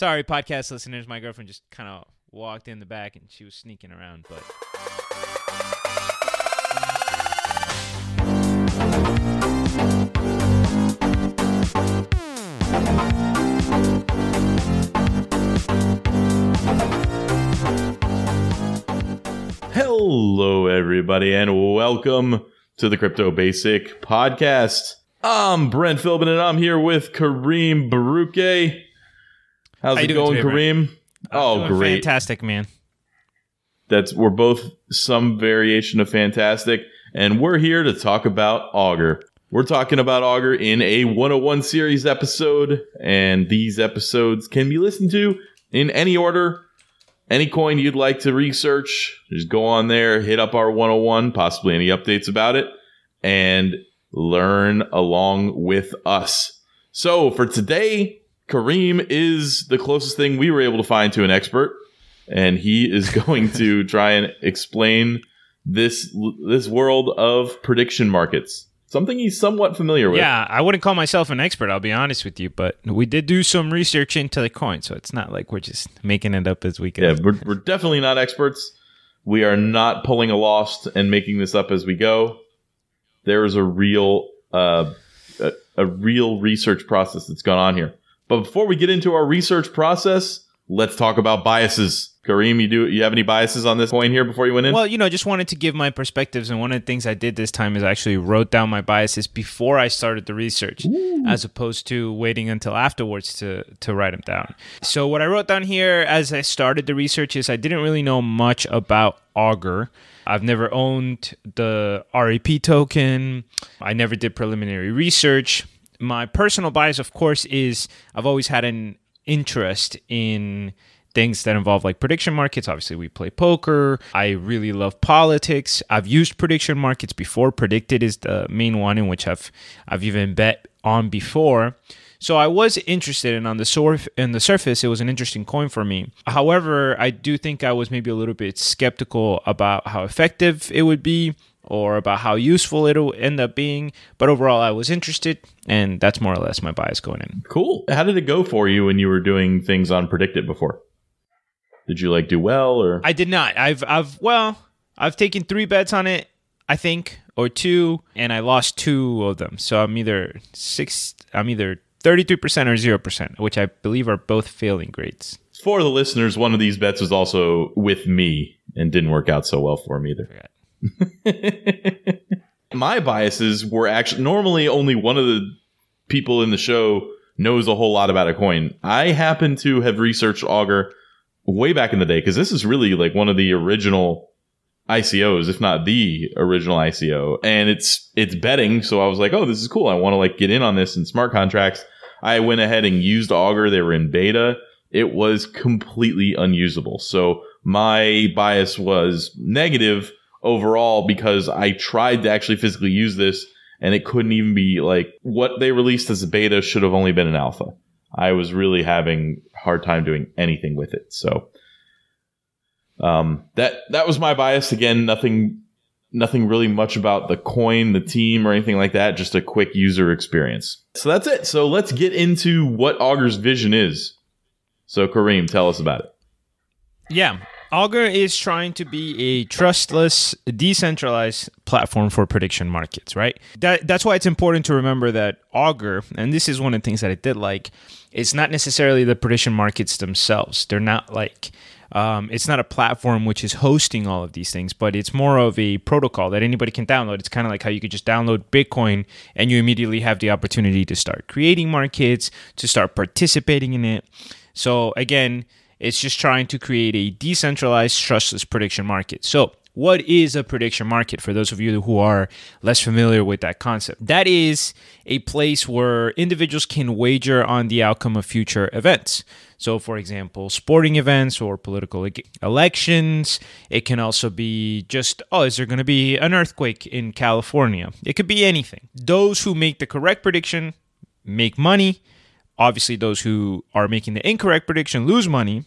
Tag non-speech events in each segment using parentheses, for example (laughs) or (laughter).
Sorry, podcast listeners. My girlfriend just kind of walked in the back and she was sneaking around, but. Hello, everybody, and welcome to the Crypto Basic Podcast. I'm Brent Philbin, and I'm here with Kareem Baruke. How's How it going, today, Kareem? Oh, great! Fantastic, man. That's we're both some variation of fantastic, and we're here to talk about Augur. We're talking about Augur in a 101 series episode, and these episodes can be listened to in any order. Any coin you'd like to research, just go on there, hit up our 101, possibly any updates about it, and learn along with us. So for today, Kareem is the closest thing we were able to find to an expert and he is (laughs) going to try and explain this this world of prediction markets. Something he's somewhat familiar with. Yeah, I wouldn't call myself an expert, I'll be honest with you, but we did do some research into the coin, so it's not like we're just making it up as we go. Yeah, we're, we're definitely not experts. We are not pulling a lost and making this up as we go. There is a real uh, a, a real research process that's gone on here. But before we get into our research process, let's talk about biases. Kareem, you do you have any biases on this coin here before you went in? Well, you know, I just wanted to give my perspectives, and one of the things I did this time is I actually wrote down my biases before I started the research, as opposed to waiting until afterwards to to write them down. So what I wrote down here as I started the research is I didn't really know much about Augur. I've never owned the REP token. I never did preliminary research. My personal bias, of course, is I've always had an interest in things that involve like prediction markets. Obviously, we play poker. I really love politics. I've used prediction markets before. PredictIt is the main one in which I've I've even bet on before. So I was interested, and on the surf in the surface, it was an interesting coin for me. However, I do think I was maybe a little bit skeptical about how effective it would be or about how useful it'll end up being. But overall, I was interested, and that's more or less my bias going in. Cool. How did it go for you when you were doing things on PredictIt before? Did you like do well or I did not. I've I've well, I've taken three bets on it, I think, or two, and I lost two of them. So I'm either six. I'm either thirty-three percent or zero percent, which I believe are both failing grades. for the listeners, one of these bets was also with me and didn't work out so well for me either. (laughs) My biases were actually normally only one of the people in the show knows a whole lot about a coin. I happen to have researched Augur way back in the day because this is really like one of the original ICOs, if not the original ICO, and it's it's betting. So I was like, oh, this is cool. I want to like get in on this in smart contracts. I went ahead and used Augur. They were in beta. It was completely unusable. So my bias was negative overall because I tried to actually physically use this and it couldn't even be like what they released as a beta should have only been an alpha. I was really having hard time doing anything with it. So um, that that was my bias. Again, nothing nothing really much about the coin, the team, or anything like that. Just a quick user experience. So that's it. So let's get into what Augur's vision is. So Kareem, tell us about it. Yeah. Augur is trying to be a trustless, decentralized platform for prediction markets, right? That, that's why it's important to remember that Augur, and this is one of the things that I did like, it's not necessarily the prediction markets themselves. They're not like, um, it's not a platform which is hosting all of these things, but it's more of a protocol that anybody can download. It's kind of like how you could just download Bitcoin and you immediately have the opportunity to start creating markets, to start participating in it. So, again, it's just trying to create a decentralized, trustless prediction market. So, what is a prediction market for those of you who are less familiar with that concept? That is a place where individuals can wager on the outcome of future events. So, for example, sporting events or political elections. It can also be just, oh, is there going to be an earthquake in California? It could be anything. Those who make the correct prediction make money. Obviously, those who are making the incorrect prediction lose money.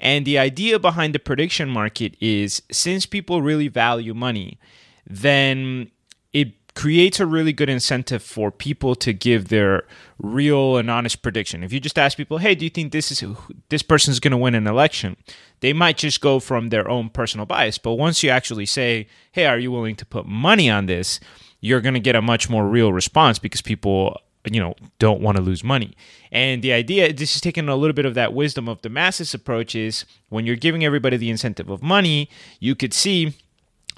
And the idea behind the prediction market is since people really value money, then it creates a really good incentive for people to give their real and honest prediction. If you just ask people, "Hey, do you think this is this person's going to win an election?" They might just go from their own personal bias. But once you actually say, "Hey, are you willing to put money on this?" you're going to get a much more real response because people you know don't want to lose money. And the idea this is taking a little bit of that wisdom of the masses approach is when you're giving everybody the incentive of money you could see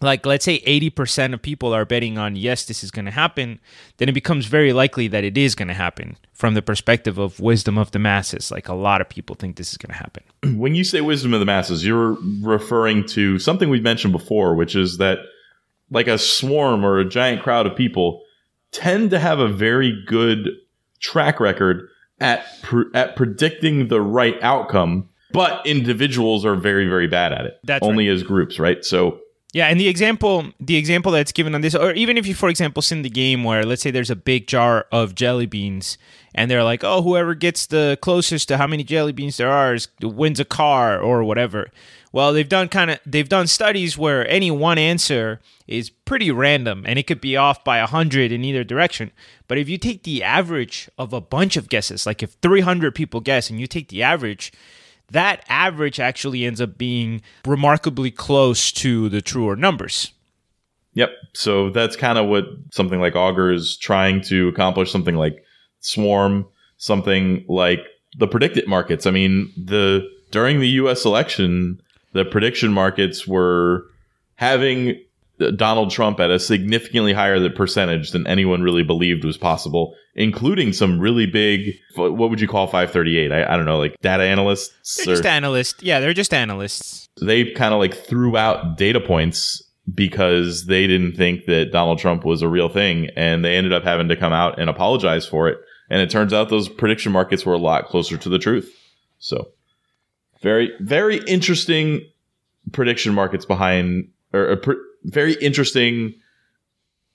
like let's say 80% of people are betting on yes this is going to happen then it becomes very likely that it is going to happen from the perspective of wisdom of the masses. Like a lot of people think this is going to happen. (clears throat) When you say wisdom of the masses you're referring to something we've mentioned before which is that like a swarm or a giant crowd of people tend to have a very good track record at at predicting the right outcome but individuals are very very bad at it. That's only as groups right? So yeah, and the example the example that's given on this, or even if you, for example, send the game where let's say there's a big jar of jelly beans, and they're like, oh, whoever gets the closest to how many jelly beans there are is, wins a car or whatever. Well, they've done kind of they've done studies where any one answer is pretty random, and it could be off by a hundred in either direction. But if you take the average of a bunch of guesses, like if 300 people guess and you take the average, that average actually ends up being remarkably close to the truer numbers. Yep. So that's kind of what something like Augur is trying to accomplish. Something like Swarm, something like the PredictIt markets. I mean, the during the U.S. election, the prediction markets were having Donald Trump at a significantly higher percentage than anyone really believed was possible, including some really big, what would you call 538? I, I don't know, like data analysts? They're just analysts. Yeah, they're just analysts. They kind of like threw out data points because they didn't think that Donald Trump was a real thing. And they ended up having to come out and apologize for it. And it turns out those prediction markets were a lot closer to the truth. So, very, very interesting prediction markets behind, or, pre- very interesting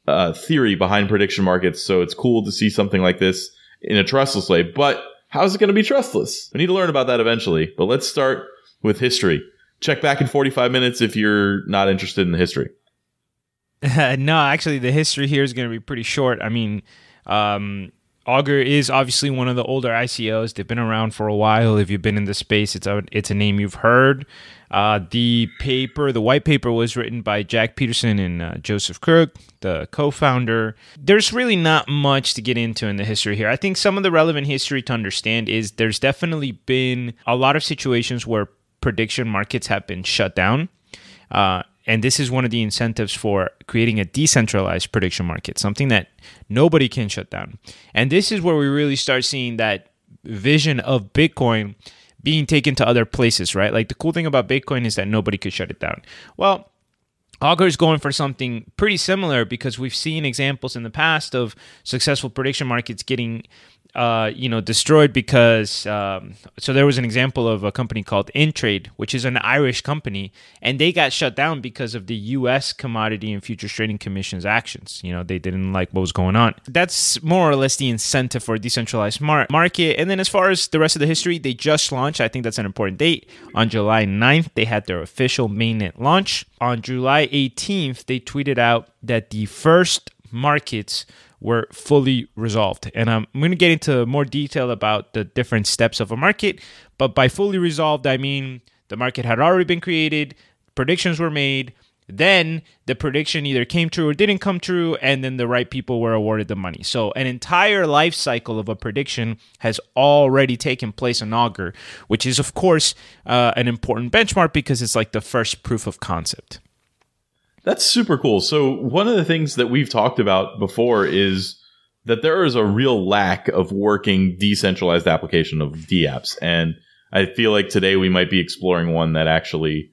uh, theory behind prediction markets. So it's cool to see something like this in a trustless way. But how's it going to be trustless? We need to learn about that eventually. But let's start with history. Check back in 45 minutes if you're not interested in the history. (laughs) no, actually, the history here is going to be pretty short. I mean, um, Augur is obviously one of the older ICOs. They've been around for a while. If you've been in the space, it's a it's a name you've heard. Uh, the paper, the white paper, was written by Jack Peterson and uh, Joseph Krug, the co-founder. There's really not much to get into in the history here. I think some of the relevant history to understand is there's definitely been a lot of situations where prediction markets have been shut down. Uh, and this is one of the incentives for creating a decentralized prediction market, something that nobody can shut down. And this is where we really start seeing that vision of Bitcoin being taken to other places, right? Like the cool thing about Bitcoin is that nobody could shut it down. Well, Augur is going for something pretty similar because we've seen examples in the past of successful prediction markets getting uh, you know, destroyed because um, so there was an example of a company called Intrade, which is an Irish company, and they got shut down because of the U.S. Commodity and Futures Trading Commission's actions. You know, they didn't like what was going on. That's more or less the incentive for a decentralized mar- market. And then as far as the rest of the history, they just launched. I think that's an important date. On July 9th, they had their official mainnet launch. On July 18th, they tweeted out that the first markets were fully resolved. And I'm going to get into more detail about the different steps of a market. But by fully resolved, I mean the market had already been created, predictions were made. Then the prediction either came true or didn't come true, and then the right people were awarded the money. So, an entire life cycle of a prediction has already taken place in Augur, which is, of course, uh, an important benchmark because it's like the first proof of concept. That's super cool. So, one of the things that we've talked about before is that there is a real lack of working decentralized application of DApps. And I feel like today we might be exploring one that actually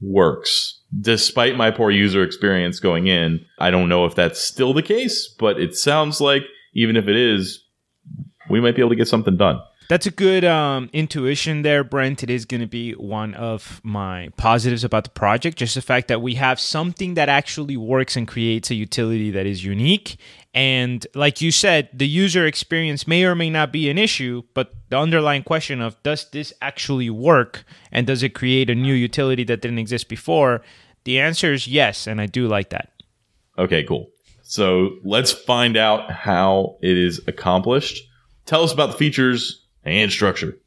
works. Despite my poor user experience going in, I don't know if that's still the case, but it sounds like even if it is, we might be able to get something done. That's a good um, intuition there, Brent. It is going to be one of my positives about the project. Just the fact that we have something that actually works and creates a utility that is unique. And like you said, the user experience may or may not be an issue, but the underlying question of does this actually work and does it create a new utility that didn't exist before? The answer is yes, and I do like that. Okay, cool. So let's find out how it is accomplished. Tell us about the features and structure.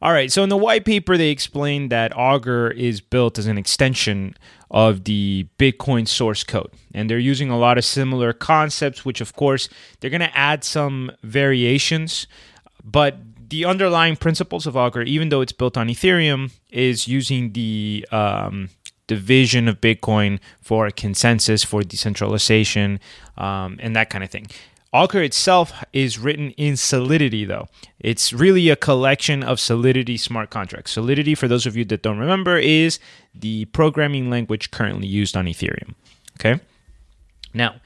All right. So in the white paper, they explained that Augur is built as an extension of the Bitcoin source code. And they're using a lot of similar concepts, which, of course, they're going to add some variations. But the underlying principles of Augur, even though it's built on Ethereum, is using the um, division of Bitcoin for consensus, for decentralization, um, and that kind of thing. Augur itself is written in Solidity, though. It's really a collection of Solidity smart contracts. Solidity, for those of you that don't remember, is the programming language currently used on Ethereum. Okay? Now,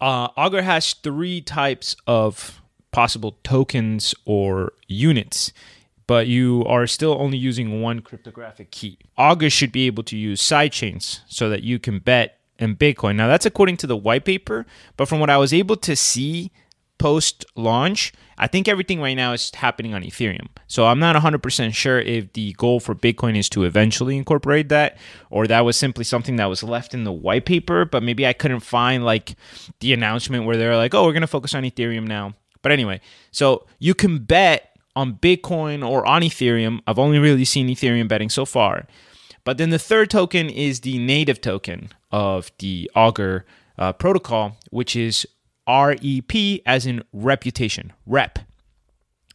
uh, Augur has three types of possible tokens or units, but you are still only using one cryptographic key. Augur should be able to use sidechains so that you can bet and Bitcoin. Now, that's according to the white paper, but from what I was able to see post launch, I think everything right now is happening on Ethereum. So I'm not 100% sure if the goal for Bitcoin is to eventually incorporate that or that was simply something that was left in the white paper, but maybe I couldn't find like the announcement where they're like, "Oh, we're going to focus on Ethereum now." But anyway, so you can bet on Bitcoin or on Ethereum. I've only really seen Ethereum betting so far. But then the third token is the native token of the Augur uh, protocol, which is REP as in reputation, rep.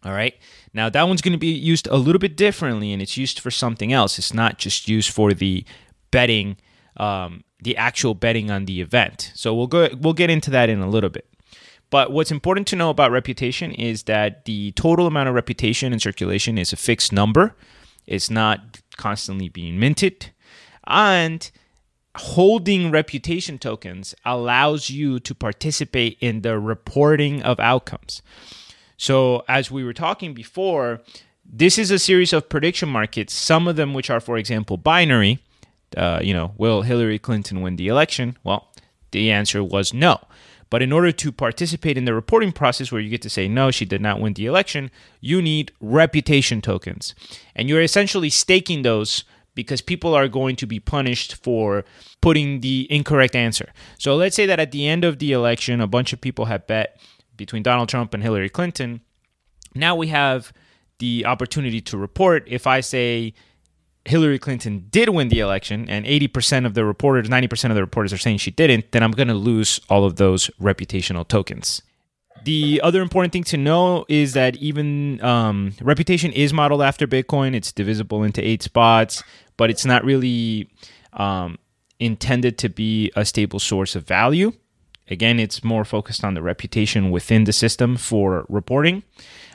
All right. Now that one's going to be used a little bit differently, and it's used for something else. It's not just used for the betting, um, the actual betting on the event. So we'll go. We'll get into that in a little bit. But what's important to know about reputation is that the total amount of reputation in circulation is a fixed number. It's not constantly being minted. And holding reputation tokens allows you to participate in the reporting of outcomes. So, as we were talking before, this is a series of prediction markets, some of them which are, for example, binary. Uh, you know, will Hillary Clinton win the election? Well, the answer was no. But in order to participate in the reporting process where you get to say, no, she did not win the election, you need reputation tokens. And you're essentially staking those because people are going to be punished for putting the incorrect answer. So let's say that at the end of the election, a bunch of people have bet between Donald Trump and Hillary Clinton. Now we have the opportunity to report. If I say, Hillary Clinton did win the election and 80% of the reporters, 90% of the reporters are saying she didn't, then I'm going to lose all of those reputational tokens. The other important thing to know is that even um, reputation is modeled after Bitcoin. It's divisible into eight spots, but it's not really um, intended to be a stable source of value. Again, it's more focused on the reputation within the system for reporting.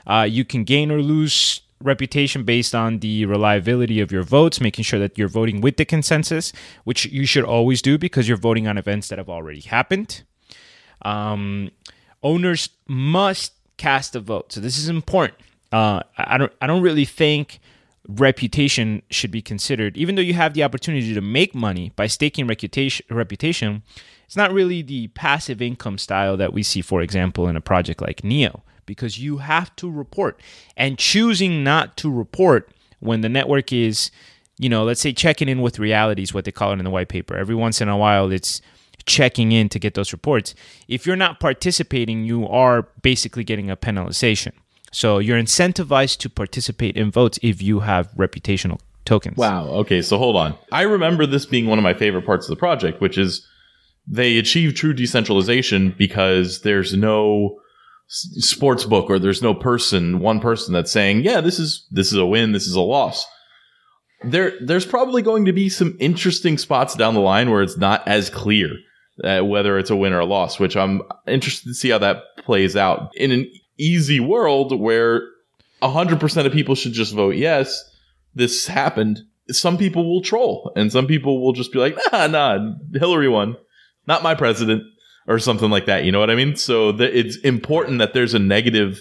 Uh, you can gain or lose reputation based on the reliability of your votes, making sure that you're voting with the consensus, which you should always do because you're voting on events that have already happened. Um, owners must cast a vote, so this is important. Uh, I don't. I don't really think reputation should be considered, even though you have the opportunity to make money by staking reputation. Reputation, it's not really the passive income style that we see, for example, in a project like Neo because you have to report. And choosing not to report when the network is, you know, let's say checking in with reality is what they call it in the white paper. Every once in a while, it's checking in to get those reports. If you're not participating, you are basically getting a penalization. So you're incentivized to participate in votes if you have reputational tokens. Wow. Okay. So hold on. I remember this being one of my favorite parts of the project, which is they achieve true decentralization because there's no sports book or there's no person, one person that's saying, yeah, this is this is a win, this is a loss. There, there's probably going to be some interesting spots down the line where it's not as clear uh, whether it's a win or a loss, which I'm interested to see how that plays out in an easy world where 100% of people should just vote yes. This happened. Some people will troll and some people will just be like, nah, (laughs) nah, Hillary won. Not my president or something like that. You know what I mean? So the, it's important that there's a negative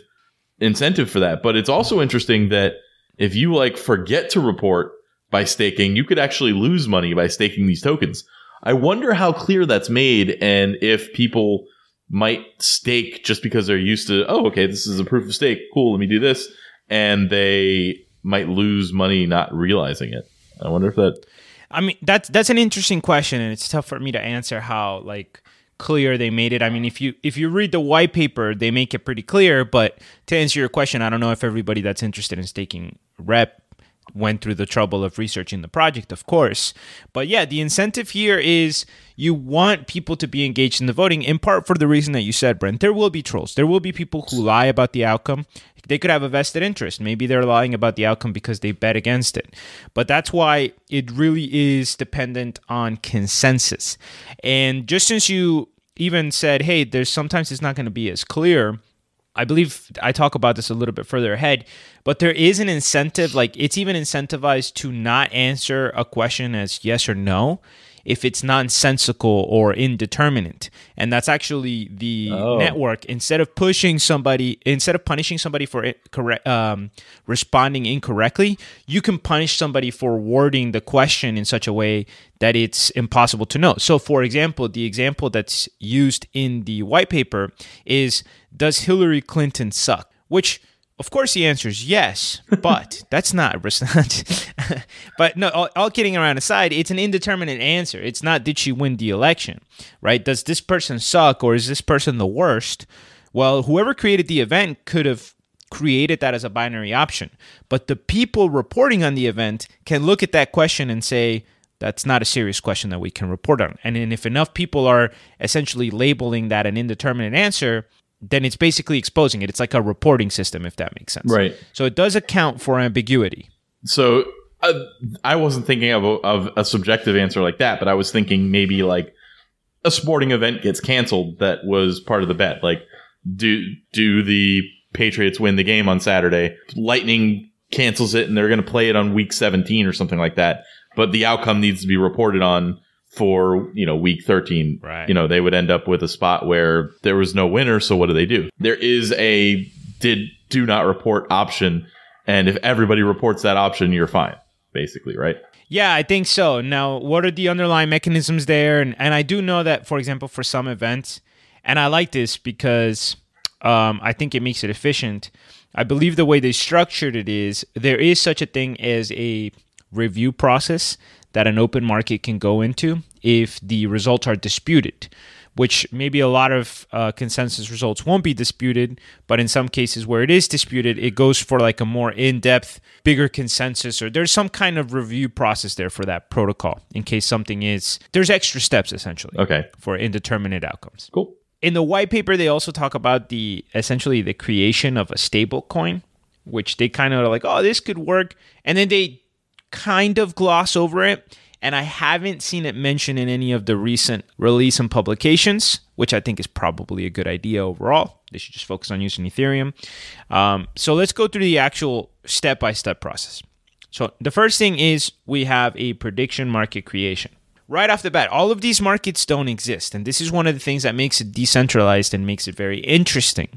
incentive for that. But it's also interesting that if you like forget to report by staking, you could actually lose money by staking these tokens. I wonder how clear that's made and if people might stake just because they're used to, oh, okay, this is a proof of stake. Cool, let me do this. And they might lose money not realizing it. I wonder if that I mean, that's that's an interesting question, and it's tough for me to answer how like clear they made it. I mean, if you if you read the white paper, they make it pretty clear. But to answer your question, I don't know if everybody that's interested in staking rep went through the trouble of researching the project, of course. But yeah, the incentive here is you want people to be engaged in the voting, in part for the reason that you said, Brent. There will be trolls. There will be people who lie about the outcome. They could have a vested interest. Maybe they're lying about the outcome because they bet against it. But that's why it really is dependent on consensus. And just since you even said, hey, there's sometimes it's not going to be as clear I believe I talk about this a little bit further ahead, but there is an incentive, like it's even incentivized to not answer a question as yes or no if it's nonsensical or indeterminate. And that's actually the oh. network instead of pushing somebody, instead of punishing somebody for it, correct um, responding incorrectly, you can punish somebody for wording the question in such a way that it's impossible to know. So, for example, the example that's used in the white paper is Does Hillary Clinton suck? Which of course, the answer is yes, (laughs) but that's not. (laughs) but no, all, all, kidding around aside, it's an indeterminate answer. It's not did she win the election, right? Does this person suck or is this person the worst? Well, whoever created the event could have created that as a binary option, but the people reporting on the event can look at that question and say, that's not a serious question that we can report on. And if enough people are essentially labeling that an indeterminate answer, then it's basically exposing it. It's like a reporting system, if that makes sense. Right. So it does account for ambiguity. So uh, I wasn't thinking of a, of a subjective answer like that, but I was thinking maybe like a sporting event gets canceled that was part of the bet. Like, do do the Patriots win the game on Saturday? Lightning cancels it, and they're going to play it on week 17 or something like that. But the outcome needs to be reported on for you know week 13 right. you know they would end up with a spot where there was no winner so what do they do? There is a did do not report option and if everybody reports that option you're fine basically right? Yeah i think so. Now what are the underlying mechanisms there? And, and i do know that for example for some events and i like this because um, i think it makes it efficient. I believe the way they structured it is there is such a thing as a review process that an open market can go into if the results are disputed which maybe a lot of uh, consensus results won't be disputed, but in some cases where it is disputed, it goes for like a more in depth, bigger consensus, or there's some kind of review process there for that protocol in case something is, there's extra steps essentially. Okay. For indeterminate outcomes. Cool. In the white paper, they also talk about the essentially the creation of a stable coin, which they kind of are like, oh, this could work. And then they kind of gloss over it. And I haven't seen it mentioned in any of the recent release and publications, which I think is probably a good idea overall. They should just focus on using Ethereum. Um, so let's go through the actual step by step process. So the first thing is we have a prediction market creation. Right off the bat, all of these markets don't exist. And this is one of the things that makes it decentralized and makes it very interesting.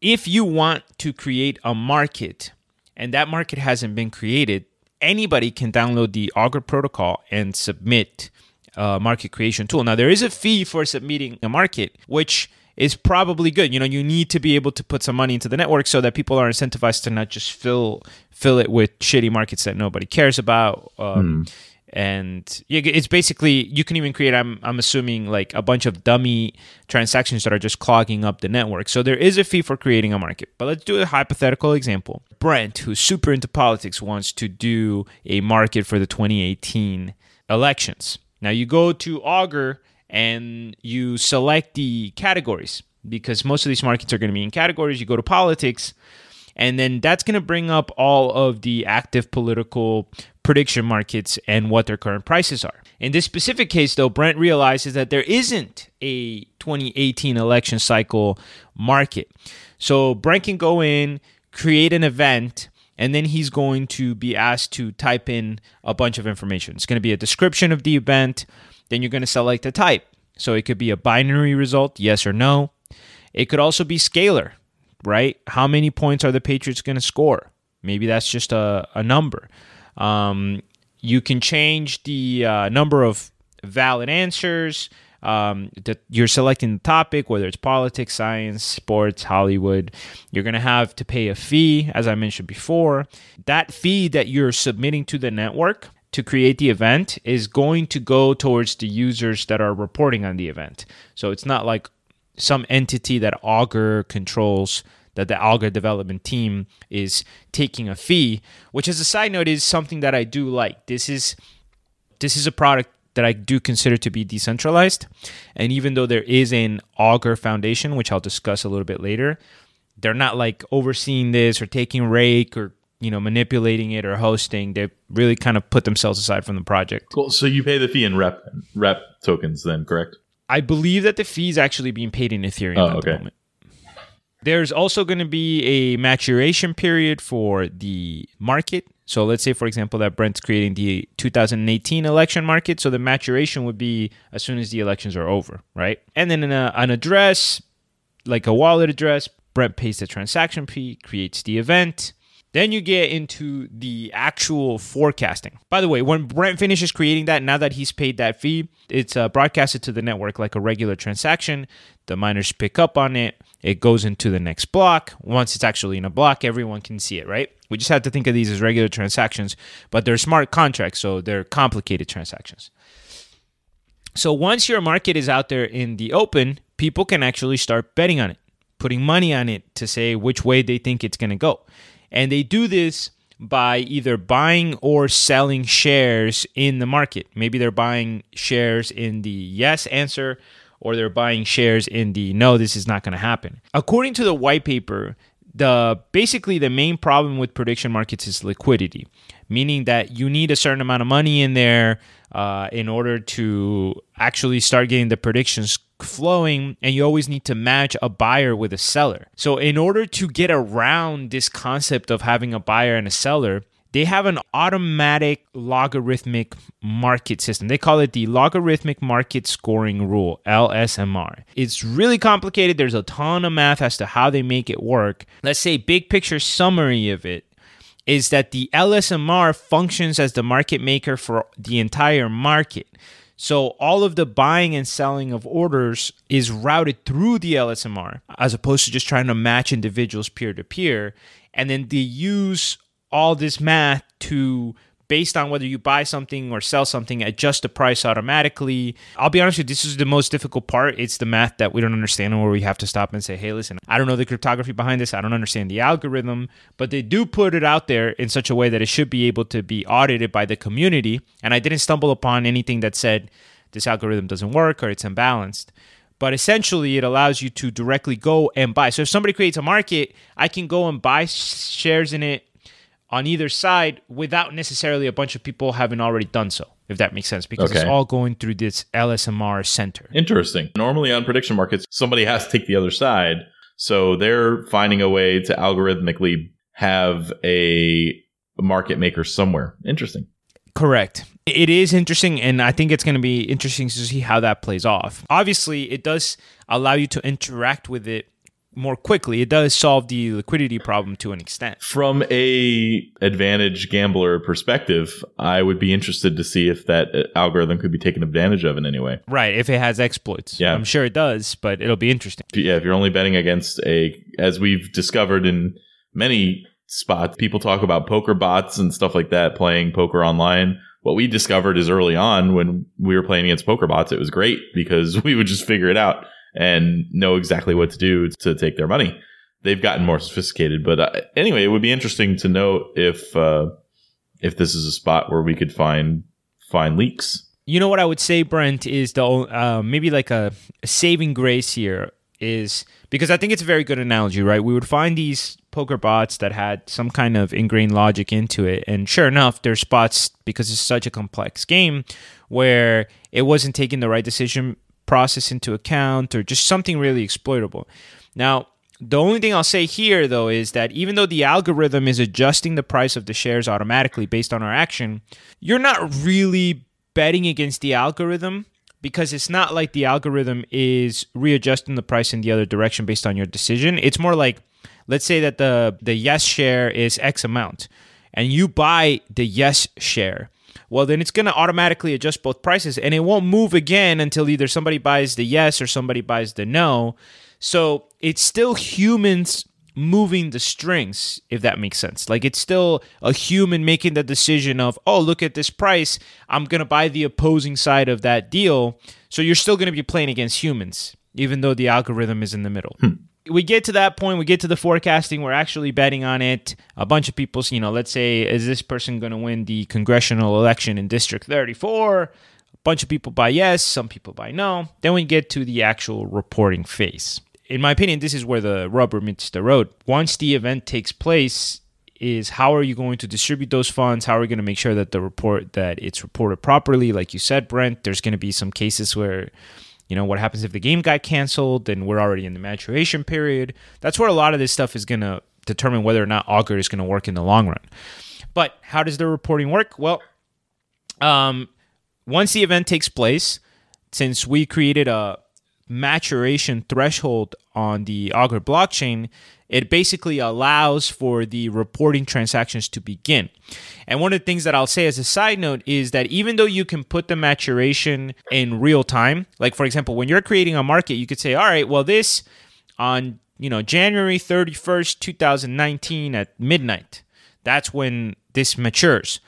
If you want to create a market and that market hasn't been created, anybody can download the Augur protocol and submit a market creation tool. Now, there is a fee for submitting a market, which is probably good. You know, you need to be able to put some money into the network so that people are incentivized to not just fill fill it with shitty markets that nobody cares about. Um, hmm and it's basically you can even create I'm I'm assuming like a bunch of dummy transactions that are just clogging up the network. So there is a fee for creating a market. But let's do a hypothetical example. Brent, who's super into politics, wants to do a market for the 2018 elections. Now you go to Augur and you select the categories because most of these markets are going to be in categories. You go to politics and then that's going to bring up all of the active political prediction markets and what their current prices are. In this specific case, though, Brent realizes that there isn't a 2018 election cycle market. So Brent can go in, create an event, and then he's going to be asked to type in a bunch of information. It's going to be a description of the event. Then you're going to select a type. So it could be a binary result, yes or no. It could also be scalar right? How many points are the Patriots going to score? Maybe that's just a, a number. Um, you can change the uh, number of valid answers. Um, that you're selecting the topic, whether it's politics, science, sports, Hollywood. You're going to have to pay a fee, as I mentioned before. That fee that you're submitting to the network, to create the event is going to go towards the users that are reporting on the event. So it's not like some entity that Augur controls that the Augur development team is taking a fee, which as a side note is something that I do like. This is this is a product that I do consider to be decentralized. And even though there is an Augur Foundation, which I'll discuss a little bit later, they're not like overseeing this or taking rake or you know manipulating it or hosting. They really kind of put themselves aside from the project. Cool. So you pay the fee in rep rep tokens, then correct? I believe that the fee is actually being paid in Ethereum Oh, at okay. the moment. There's also going to be a maturation period for the market. So let's say, for example, that Brent's creating the 2018 election market. So the maturation would be as soon as the elections are over, right? And then a, an address, like a wallet address, Brent pays the transaction fee, creates the event. Then you get into the actual forecasting. By the way, when Brent finishes creating that, now that he's paid that fee, it's uh, broadcasted to the network like a regular transaction. The miners pick up on it. It goes into the next block. Once it's actually in a block, everyone can see it, right? We just have to think of these as regular transactions, but they're smart contracts, so they're complicated transactions. So once your market is out there in the open, people can actually start betting on it, putting money on it to say which way they think it's going to go. And they do this by either buying or selling shares in the market. Maybe they're buying shares in the yes answer or they're buying shares in the no, this is not going to happen. According to the white paper, the basically the main problem with prediction markets is liquidity, meaning that you need a certain amount of money in there uh, in order to actually start getting the predictions flowing and you always need to match a buyer with a seller. So in order to get around this concept of having a buyer and a seller, they have an automatic logarithmic market system. They call it the logarithmic market scoring rule, LSMR. It's really complicated. There's a ton of math as to how they make it work. Let's say big picture summary of it is that the LSMR functions as the market maker for the entire market. So all of the buying and selling of orders is routed through the LSMR as opposed to just trying to match individuals peer to peer. And then they use all this math to based on whether you buy something or sell something adjust the price automatically. I'll be honest with you this is the most difficult part. It's the math that we don't understand and where we have to stop and say hey listen i don't know the cryptography behind this. I don't understand the algorithm but they do put it out there in such a way that it should be able to be audited by the community. And i didn't stumble upon anything that said this algorithm doesn't work or it's imbalanced but essentially it allows you to directly go and buy. So if somebody creates a market i can go and buy shares in it on either side without necessarily a bunch of people having already done so, if that makes sense, because it's all going through this LSMR center. Interesting. Normally on prediction markets, somebody has to take the other side. So they're finding a way to algorithmically have a market maker somewhere. Interesting. Correct. It is interesting, and I think it's going to be interesting to see how that plays off. Obviously, it does allow you to interact with it more quickly. It does solve the liquidity problem to an extent. From a advantage gambler perspective, I would be interested to see if that uh, algorithm could be taken advantage of in any way. Right, if it has exploits. Yeah. I'm sure it does, but it'll be interesting. Yeah, if you're only betting against a, as we've discovered in many spots, people talk about poker bots and stuff like that, playing poker online. What we discovered is early on when we were playing against poker bots, it was great because (laughs) we would just figure it out and know exactly what to do to take their money. They've gotten more sophisticated, but uh, anyway, it would be interesting to know if uh, if this is a spot where we could find find leaks. You know what I would say, Brent, is the uh, maybe like a, a saving grace here is because I think it's a very good analogy, right? We would find these poker bots that had some kind of ingrained logic into it, and sure enough, there's spots because it's such a complex game where it wasn't taking the right decision process into account or just something really exploitable. Now, the only thing I'll say here, though, is that even though the algorithm is adjusting the price of the shares automatically based on our action, you're not really betting against the algorithm because it's not like the algorithm is readjusting the price in the other direction based on your decision. It's more like, let's say that the, the yes share is X amount and you buy the yes share well then it's going to automatically adjust both prices and it won't move again until either somebody buys the yes or somebody buys the no so it's still humans moving the strings, if that makes sense. Like it's still a human making the decision of, oh, look at this price. I'm going to buy the opposing side of that deal. So you're still going to be playing against humans, even though the algorithm is in the middle. Hmm. We get to that point, we get to the forecasting, we're actually betting on it. A bunch of people, you know, let's say, is this person going to win the congressional election in District 34? A bunch of people buy yes, some people buy no. Then we get to the actual reporting phase in my opinion, this is where the rubber meets the road. Once the event takes place, is how are you going to distribute those funds? How are we going to make sure that the report that it's reported properly? Like you said, Brent, there's going to be some cases where, you know, what happens if the game got canceled and we're already in the maturation period? That's where a lot of this stuff is going to determine whether or not Augur is going to work in the long run. But how does the reporting work? Well, um, once the event takes place, since we created a maturation threshold on the Augur blockchain, it basically allows for the reporting transactions to begin. And one of the things that I'll say as a side note is that even though you can put the maturation in real time, like for example, when you're creating a market, you could say, all right, well, this on you know January 31st, 2019 at midnight, that's when this matures.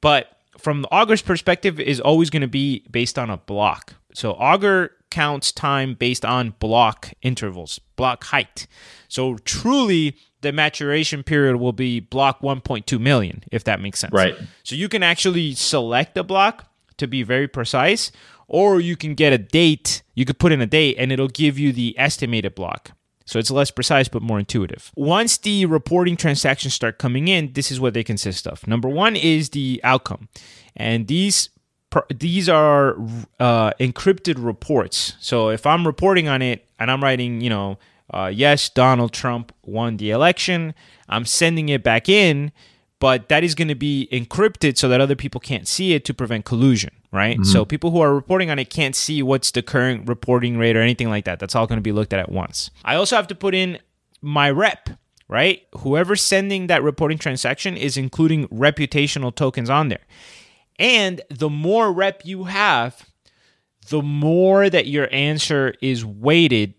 But from Augur's perspective, is always going to be based on a block. So Augur counts time based on block intervals, block height. So truly, the maturation period will be block 1.2 million, if that makes sense. Right. So you can actually select a block to be very precise, or you can get a date. You could put in a date, and it'll give you the estimated block. So it's less precise but more intuitive. Once the reporting transactions start coming in, this is what they consist of. Number one is the outcome, and these these are uh, encrypted reports. So if I'm reporting on it and I'm writing, you know, uh, yes, Donald Trump won the election, I'm sending it back in, but that is going to be encrypted so that other people can't see it to prevent collusion, right? Mm-hmm. So people who are reporting on it can't see what's the current reporting rate or anything like that. That's all going to be looked at at once. I also have to put in my rep, right? Whoever's sending that reporting transaction is including reputational tokens on there. And the more rep you have, the more that your answer is weighted,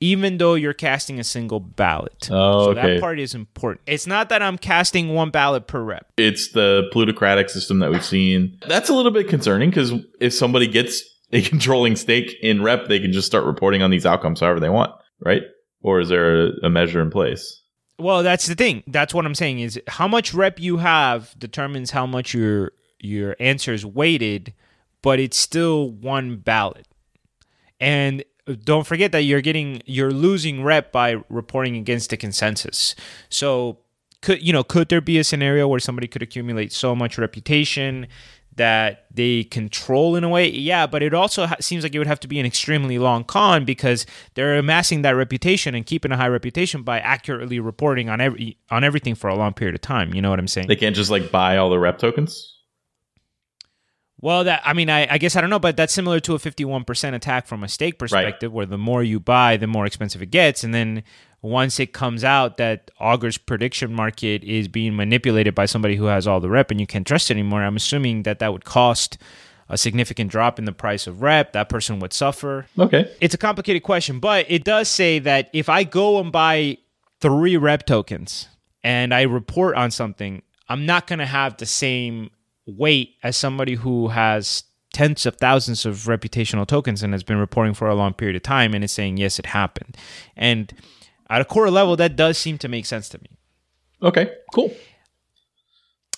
even though you're casting a single ballot. Oh, so okay. that part is important. It's not that I'm casting one ballot per rep. It's the plutocratic system that we've seen. That's a little bit concerning because if somebody gets a (laughs) controlling stake in rep, they can just start reporting on these outcomes however they want, right? Or is there a, a measure in place? Well, that's the thing. That's what I'm saying is how much rep you have determines how much your your answer is weighted, but it's still one ballot. And don't forget that you're getting you're losing rep by reporting against the consensus. So could you know could there be a scenario where somebody could accumulate so much reputation that they control in a way yeah but it also ha- seems like it would have to be an extremely long con because they're amassing that reputation and keeping a high reputation by accurately reporting on every on everything for a long period of time you know what i'm saying they can't just like buy all the rep tokens well, that I mean, I, I, guess I don't know, but that's similar to a fifty-one percent attack from a stake perspective, right. where the more you buy, the more expensive it gets, and then once it comes out that Augur's prediction market is being manipulated by somebody who has all the rep and you can't trust it anymore, I'm assuming that that would cost a significant drop in the price of rep. That person would suffer. Okay, it's a complicated question, but it does say that if I go and buy three rep tokens and I report on something, I'm not going to have the same weight as somebody who has tens of thousands of reputational tokens and has been reporting for a long period of time and is saying yes it happened. And at a core level that does seem to make sense to me. Okay cool.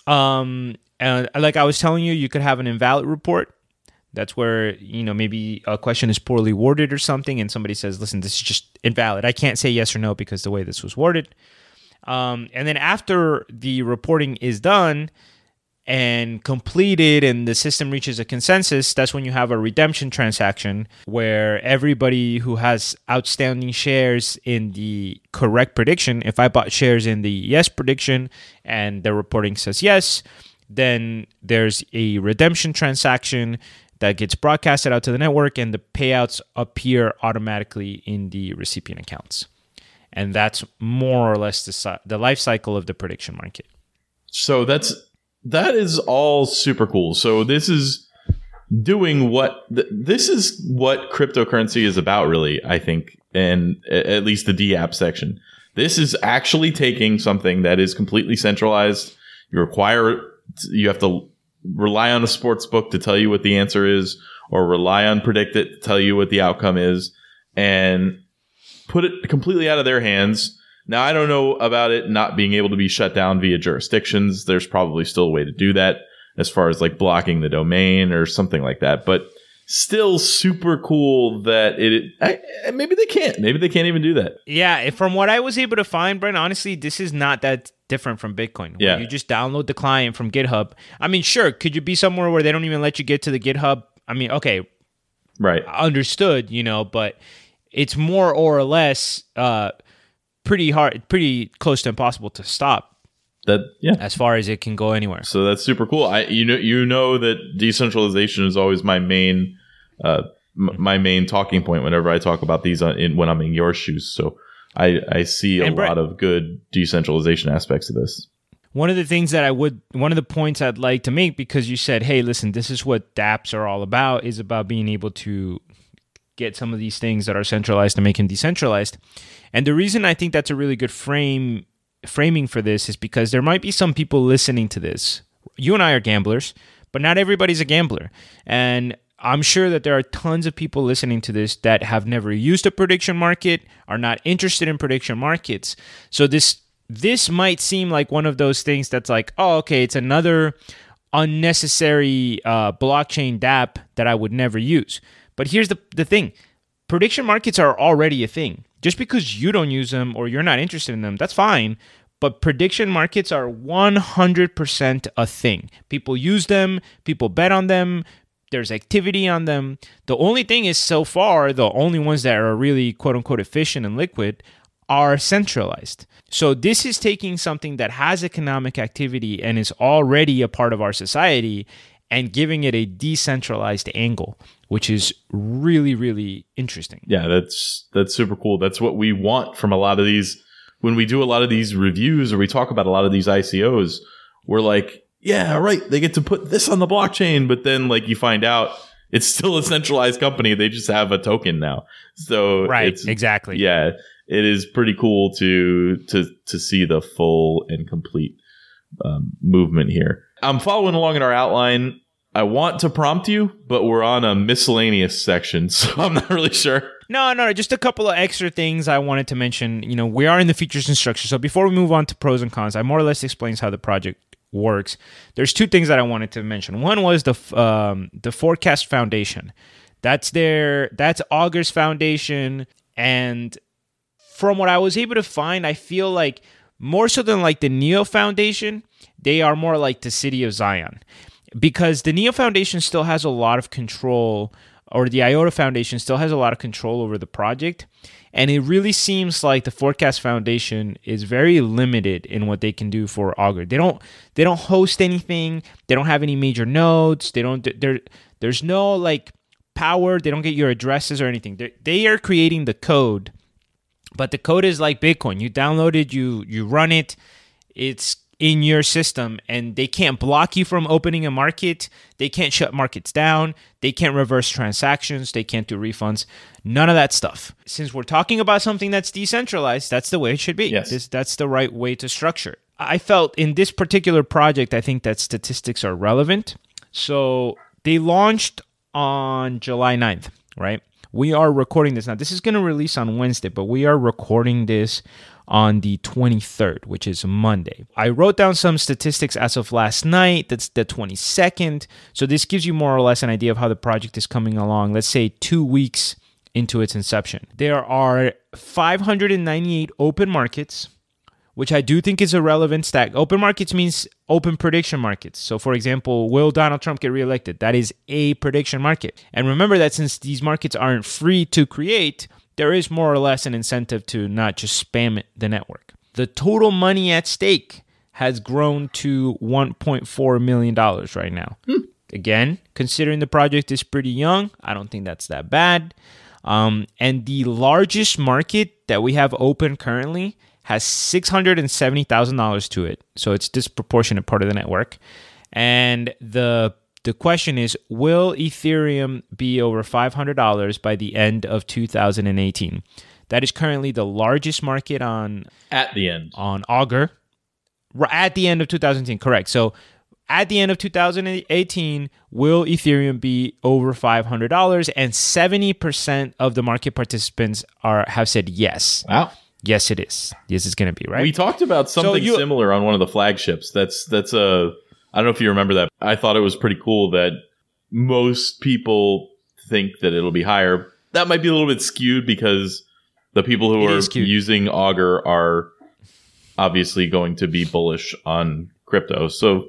Um and like i was telling you you could have an invalid report. That's where you know maybe a question is poorly worded or something and somebody says listen this is just invalid. I can't say yes or no because the way this was worded. Um, and then after the reporting is done and completed and the system reaches a consensus, that's when you have a redemption transaction where everybody who has outstanding shares in the correct prediction, if I bought shares in the yes prediction and the reporting says yes, then there's a redemption transaction that gets broadcasted out to the network and the payouts appear automatically in the recipient accounts. And that's more or less the, the life cycle of the prediction market. So that's that is all super cool. So this is doing what th- this is what cryptocurrency is about really, I think, and at least the DApp section. This is actually taking something that is completely centralized. You require, you have to rely on a sports book to tell you what the answer is, or rely on PredictIt to tell you what the outcome is, and put it completely out of their hands. Now, I don't know about it not being able to be shut down via jurisdictions. There's probably still a way to do that as far as like blocking the domain or something like that. But still super cool that it I, maybe they can't. Maybe they can't even do that. Yeah from what i was able to find brent honestly this is not that different from bitcoin. Yeah. you just download the client from github. I mean sure could you be somewhere where they don't even let you get to the github? I mean okay. Right. Understood you know but it's more or less uh pretty hard pretty close to impossible to stop that yeah as far as it can go anywhere so that's super cool i you know you know that decentralization is always my main uh, m- my main talking point whenever I talk about these on, in, when I'm in your shoes. So I, I see a Brett- lot of good decentralization aspects of this. One of the things that I would, one of the points I'd like to make, because you said, hey, listen, this is what dApps are all about, is about being able to get some of these things that are centralized to make them decentralized. And the reason I think that's a really good frame framing for this is because there might be some people listening to this. You and I are gamblers, but not everybody's a gambler. And I'm sure that there are tons of people listening to this that have never used a prediction market, are not interested in prediction markets. So this this might seem like one of those things that's like, oh, okay, it's another unnecessary uh, blockchain dApp that I would never use. But here's the the thing: prediction markets are already a thing. Just because you don't use them or you're not interested in them, that's fine. But prediction markets are 100% a thing. People use them, people bet on them, there's activity on them. The only thing is, so far, the only ones that are really quote unquote efficient and liquid are centralized. So this is taking something that has economic activity and is already a part of our society and giving it a decentralized angle, which is really, really interesting. Yeah, that's that's super cool. That's what we want from a lot of these when we do a lot of these reviews or we talk about a lot of these ICOs. We're like, yeah, right, they get to put this on the blockchain, but then like you find out it's still a centralized company. They just have a token now. So Right, exactly. yeah, it is pretty cool to to to see the full and complete um, movement here. I'm following along in our outline. I want to prompt you, but we're on a miscellaneous section, (laughs) so I'm not really sure. No, no, just a couple of extra things I wanted to mention. You know, we are in the features and structure. So before we move on to pros and cons, I more or less explains how the project works. There's two things that I wanted to mention. One was the um, the Forecast Foundation. That's their that's Augur's foundation, and from what I was able to find, I feel like more so than like the Neo Foundation, they are more like the City of Zion, because the Neo Foundation still has a lot of control, or the IOTA Foundation still has a lot of control over the project. And it really seems like the Forecast Foundation is very limited in what they can do for Augur. They don't they don't host anything. They don't have any major nodes. They don't there there's no like power. They don't get your addresses or anything. They're, they are creating the code, but the code is like Bitcoin. You download it, you you run it. It's in your system and they can't block you from opening a market. They can't shut markets down. They can't reverse transactions. They can't do refunds. None of that stuff. Since we're talking about something that's decentralized, that's the way it should be. Yes. This, that's the right way to structure. it. I felt in this particular project, I think that statistics are relevant. So they launched on July 9th, right? We are recording this now. This is going to release on Wednesday, but we are recording this on the 23rd, which is Monday. I wrote down some statistics as of last night. That's the 22nd. So this gives you more or less an idea of how the project is coming along. Let's say two weeks into its inception. There are 598 open markets, which I do think is a relevant stat. Open markets means open prediction markets. So, for example, will Donald Trump get reelected? That is a prediction market. And remember that since these markets aren't free to create, there is more or less an incentive to not just spam the network. The total money at stake has grown to $1.4 million right now. Again, considering the project is pretty young, I don't think that's that bad. Um, and the largest market that we have open currently has $670,000 to it. So it's disproportionate part of the network. And the the question is will Ethereum be over $500 by the end of 2018? That is currently the largest market on At the end. on Augur at the end of 2018, Correct. So at the end of 2018, will Ethereum be over $500? And 70% of the market participants are have said yes. Wow. Yes, it is. Yes, it's going to be right. We talked about something you- similar on one of the flagships. That's that's a I don't know if you remember that. I thought it was pretty cool that most people think that it'll be higher. That might be a little bit skewed because the people who It are using Augur are obviously going to be bullish on crypto. So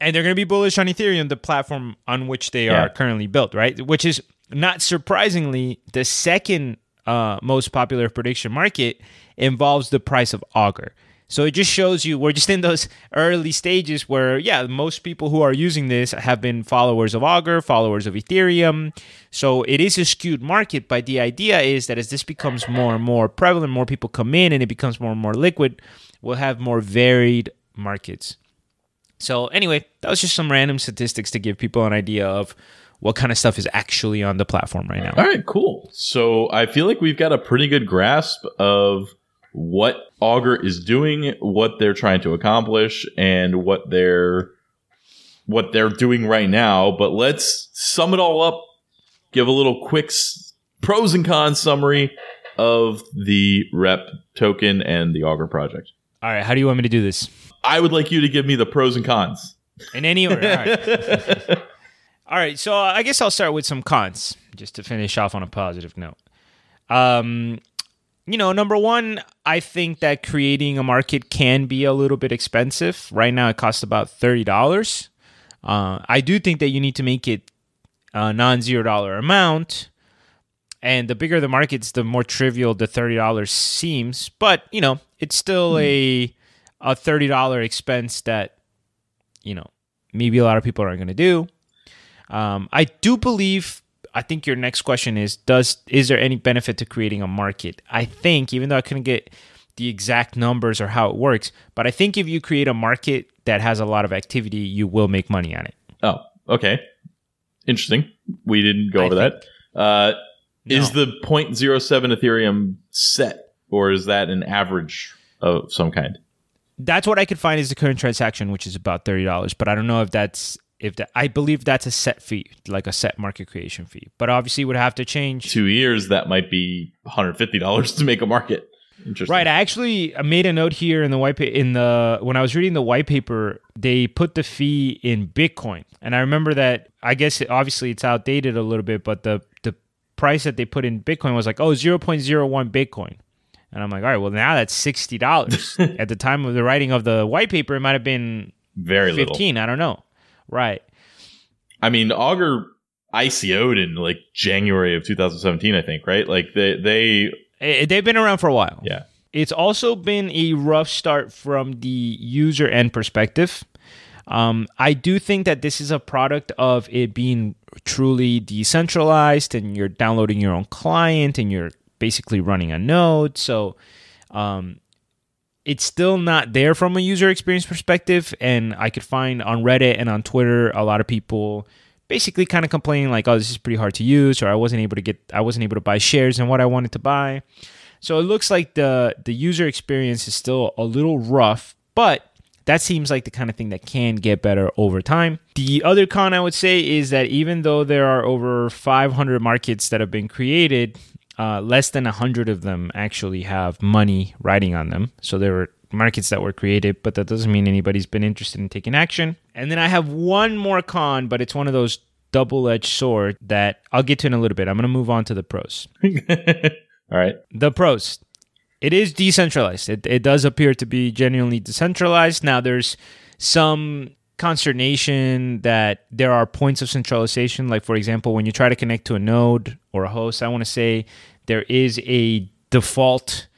and they're going to be bullish on Ethereum, the platform on which they Yeah. are currently built, right? Which is not surprisingly the second uh, most popular prediction market involves the price of Augur. So it just shows you we're just in those early stages where, yeah, most people who are using this have been followers of Augur, followers of Ethereum. So it is a skewed market, but the idea is that as this becomes more and more prevalent, more people come in and it becomes more and more liquid, we'll have more varied markets. So anyway, that was just some random statistics to give people an idea of what kind of stuff is actually on the platform right now. All right, cool. So I feel like we've got a pretty good grasp of what Augur is doing, what they're trying to accomplish, and what they're what they're doing right now. But let's sum it all up. Give a little quick s- pros and cons summary of the Rep token and the Augur project. All right, how do you want me to do this? I would like you to give me the pros and cons. In any order. All right. (laughs) All right, so I guess I'll start with some cons just to finish off on a positive note. Um, you know, number one, I think that creating a market can be a little bit expensive. Right now, it costs about thirty dollars. Uh, I do think that you need to make it a non-zero dollar amount, and the bigger the markets, the more trivial the thirty dollars seems. But you know, it's still a a thirty dollar expense that you know maybe a lot of people aren't going to do. Um, I do believe. I think your next question is: Does is there any benefit to creating a market? I think, even though I couldn't get the exact numbers or how it works, but I think if you create a market that has a lot of activity, you will make money on it. Oh, okay. Interesting. We didn't go over that. Uh, Is the 0.07 Ethereum set, or is that an average of some kind? That's what I could find is the current transaction, which is about thirty dollars. But I don't know if that's if that. I believe that's a set fee, like a set market creation fee. But obviously, it would have to change. Two years, that might be $150 to make a market. Interesting. Right. I actually made a note here in the white pa- in the when I was reading the white paper, they put the fee in Bitcoin, and I remember that. I guess it, obviously it's outdated a little bit, but the the price that they put in Bitcoin was like oh 0.01 Bitcoin, and I'm like all right, well now that's sixty dollars. (laughs) At the time of the writing of the white paper, it might have been Very little. fifteen. I don't know. Right. I mean, Augur ICO'd in like January of 2017, I think, right? Like they, they, Eh, they've been around for a while. yeah. It's also been a rough start from the user end perspective. Um, I do think that this is a product of it being truly decentralized and you're downloading your own client and you're basically running a node. So um, it's still not there from a user experience perspective. And I could find on Reddit and on Twitter a lot of people basically kind of complaining like, oh, this is pretty hard to use, or I wasn't able to get, I wasn't able to buy shares in what I wanted to buy. So it looks like the the user experience is still a little rough, but that seems like the kind of thing that can get better over time. The other con I would say is that even though there are over 500 markets that have been created, uh, less than 100 of them actually have money riding on them. So there were markets that were created, but that doesn't mean anybody's been interested in taking action. And then I have one more con, but it's one of those double-edged sword that I'll get to in a little bit. I'm going to move on to the pros. (laughs) All right. The pros. It is decentralized. It, it does appear to be genuinely decentralized. Now, there's some consternation that there are points of centralization. Like, for example, when you try to connect to a node or a host, I want to say there is a default.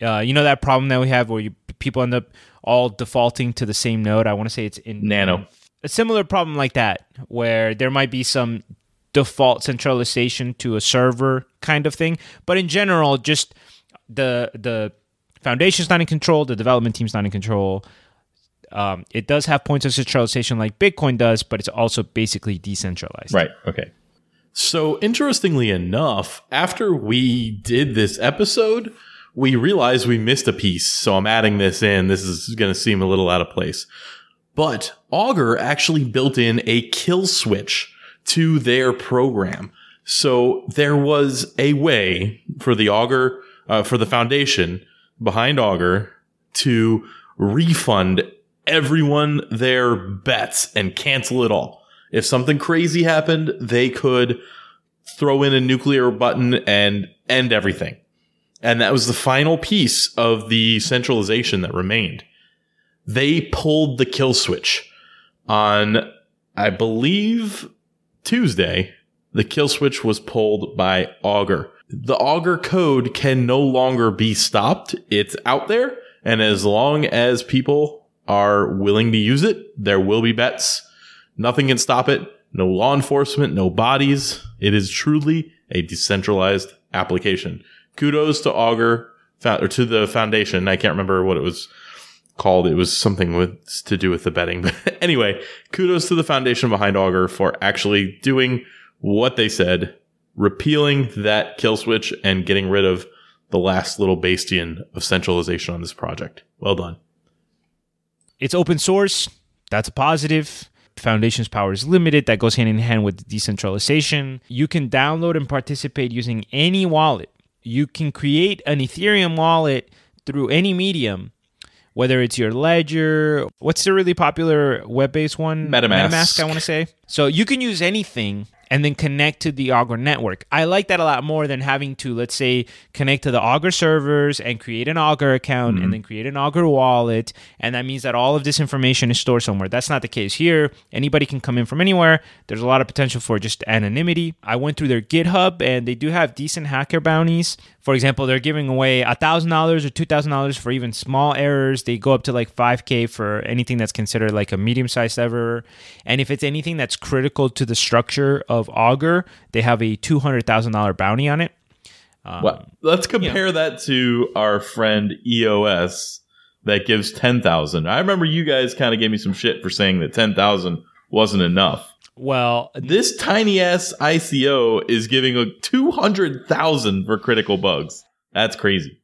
Uh, you know that problem that we have where you, people end up all defaulting to the same node. I want to say it's in Nano. a similar problem like that where there might be some default centralization to a server kind of thing but in general just the the foundation's not in control the development team's not in control um, it does have points of centralization like bitcoin does but it's also basically decentralized Right. Okay. So, interestingly enough, after we did this episode, we realized we missed a piece. So, I'm adding this in. This is going to seem a little out of place. But Augur actually built in a kill switch to their program. So, there was a way for the Augur, uh, for the foundation behind Augur to refund everyone their bets and cancel it all if something crazy happened, they could throw in a nuclear button and end everything. And that was the final piece of the centralization that remained. They pulled the kill switch on, I believe, Tuesday. The kill switch was pulled by Augur. The Augur code can no longer be stopped. It's out there. And as long as people are willing to use it, there will be bets Nothing can stop it. No law enforcement, no bodies. It is truly a decentralized application. Kudos to Augur or to the foundation. I can't remember what it was called. It was something with to do with the betting. (laughs) But anyway, kudos to the foundation behind Augur for actually doing what they said, repealing that kill switch and getting rid of the last little bastion of centralization on this project. Well done. It's open source. That's a positive. Foundation's power is limited. That goes hand in hand with decentralization. You can download and participate using any wallet. You can create an Ethereum wallet through any medium, whether it's your Ledger. What's the really popular web based one? MetaMask. MetaMask, I want to say. So you can use anything and then connect to the Augur network. I like that a lot more than having to, let's say, connect to the Augur servers and create an Augur account mm-hmm. and then create an Augur wallet. And that means that all of this information is stored somewhere. That's not the case here. Anybody can come in from anywhere. There's a lot of potential for just anonymity. I went through their GitHub and they do have decent hacker bounties. For example, they're giving away $1,000 or $2,000 for even small errors. They go up to like 5K for anything that's considered like a medium sized error. And if it's anything that's critical to the structure of Augur, they have a $200,000 bounty on it. Um, well, let's compare you know. that to our friend EOS that gives 10,000. I remember you guys kind of gave me some shit for saying that 10,000 wasn't enough. Well, this tiny ass ICO is giving a 200,000 for critical bugs. That's crazy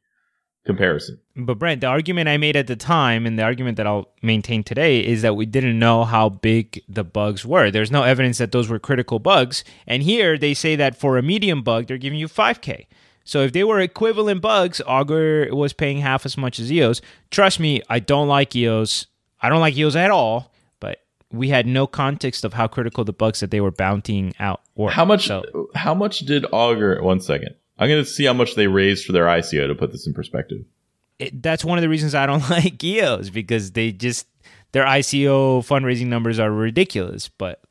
comparison. But Brent, the argument I made at the time and the argument that I'll maintain today is that we didn't know how big the bugs were. There's no evidence that those were critical bugs. And here they say that for a medium bug, they're giving you 5K. So if they were equivalent bugs, Augur was paying half as much as EOS. Trust me, I don't like EOS. I don't like EOS at all we had no context of how critical the bugs that they were bountying out were. How much? So, how much did Augur? One second. I'm going to see how much they raised for their ICO to put this in perspective. It, that's one of the reasons I don't (laughs) like EOS because they just their ICO fundraising numbers are ridiculous. But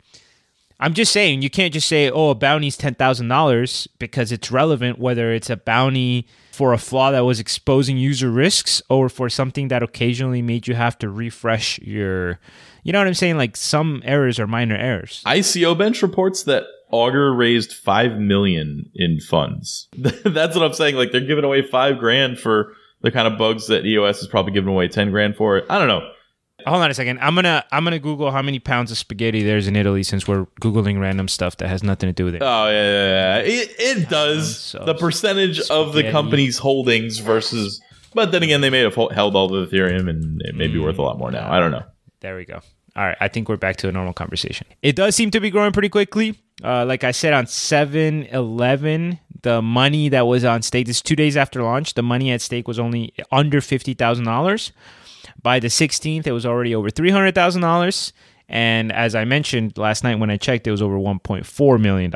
I'm just saying you can't just say, "Oh, a bounty's ten thousand dollars" because it's relevant whether it's a bounty for a flaw that was exposing user risks or for something that occasionally made you have to refresh your you know what I'm saying? Like some errors are minor errors. ICO Bench reports that Augur raised five million in funds. (laughs) That's what I'm saying. Like they're giving away five grand for the kind of bugs that EOS is probably giving away ten grand for. I don't know. Hold on a second. I'm gonna I'm gonna Google how many pounds of spaghetti there's in Italy since we're googling random stuff that has nothing to do with it. Oh yeah, yeah, yeah. It, it does the percentage spaghetti. of the company's holdings versus. But then again, they made a hellball of all the Ethereum, and it may be worth a lot more now. I don't know. There we go. All right, I think we're back to a normal conversation. It does seem to be growing pretty quickly. Uh, like I said, on 7 11, the money that was on stake, this two days after launch, the money at stake was only under $50,000. By the 16th, it was already over $300,000. And as I mentioned last night when I checked, it was over $1.4 million.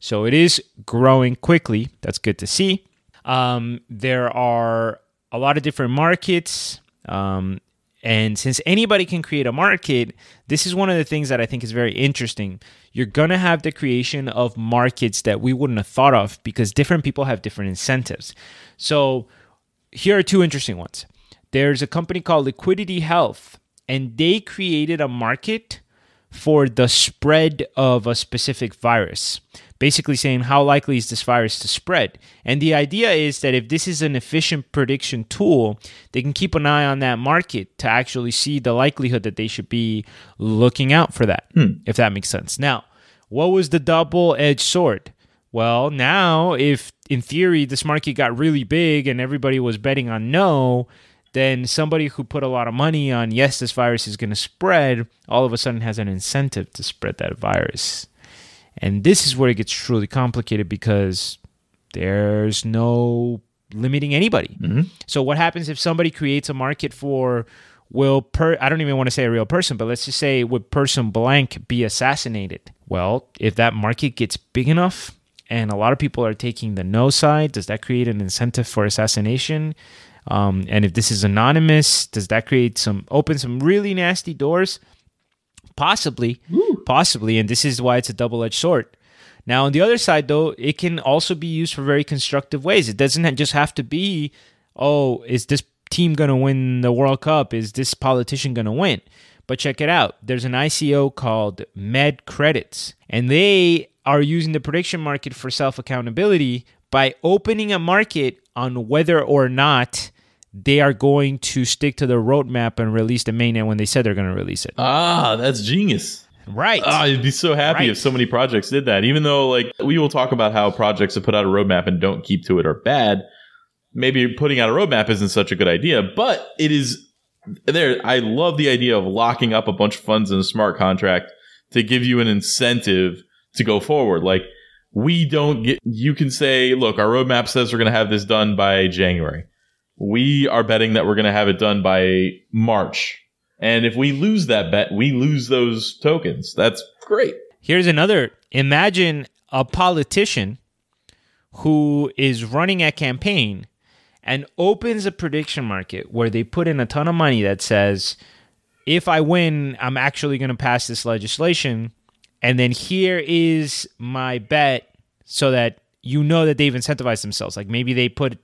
So it is growing quickly. That's good to see. Um, there are a lot of different markets. Um, and since anybody can create a market, this is one of the things that I think is very interesting. You're going to have the creation of markets that we wouldn't have thought of because different people have different incentives. So, here are two interesting ones. There's a company called Liquidity Health, and they created a market for the spread of a specific virus basically saying how likely is this virus to spread. And the idea is that if this is an efficient prediction tool, they can keep an eye on that market to actually see the likelihood that they should be looking out for that, hmm. if that makes sense. Now, What was the double edged sword? Well, now, if in theory this market got really big and everybody was betting on no, then somebody who put a lot of money on yes, this virus is going to spread, all of a sudden has an incentive to spread that virus. And this is where it gets truly complicated because there's no limiting anybody. Mm-hmm. So what happens if somebody creates a market for will per I don't even want to say a real person, but let's just say would person blank be assassinated? Well, if that market gets big enough and a lot of people are taking the no side, does that create an incentive for assassination? Um, and if this is anonymous, does that create some open some really nasty doors? Possibly, possibly, and this is why it's a double-edged sword. Now, on the other side, though, it can also be used for very constructive ways. It doesn't just have to be, oh, is this team going to win the World Cup? Is this politician going to win? But check it out. There's an ICO called Med Credits, and they are using the prediction market for self accountability by opening a market on whether or not they are going to stick to the roadmap and release the mainnet when they said they're going to release it. Ah, that's genius. Right. Ah, I'd be so happy Right. if so many projects did that. Even though, like, we will talk about how projects that put out a roadmap and don't keep to it are bad. Maybe putting out a roadmap isn't such a good idea, but it is there. I love the idea of locking up a bunch of funds in a smart contract to give you an incentive to go forward. Like, we don't get, you can say, look, our roadmap says we're going to have this done by January. We are betting that we're going to have it done by March. And if we lose that bet, we lose those tokens. That's great. Here's another. Imagine a politician who is running a campaign and opens a prediction market where they put in a ton of money that says, if I win, I'm actually going to pass this legislation. And then here is my bet so that you know that they've incentivized themselves. Like maybe they put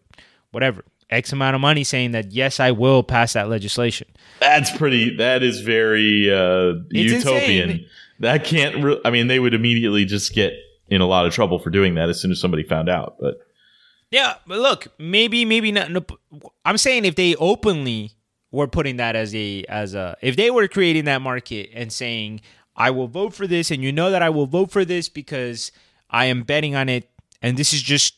whatever, X amount of money saying that, yes, I will pass that legislation. That's pretty. That is very uh, utopian. insane. That can't. Re- I mean, they would immediately just get in a lot of trouble for doing that as soon as somebody found out. But Yeah, but look, maybe maybe not. No, I'm saying if they openly were putting that as a as a if they were creating that market and saying I will vote for this and you know that I will vote for this because I am betting on it and this is just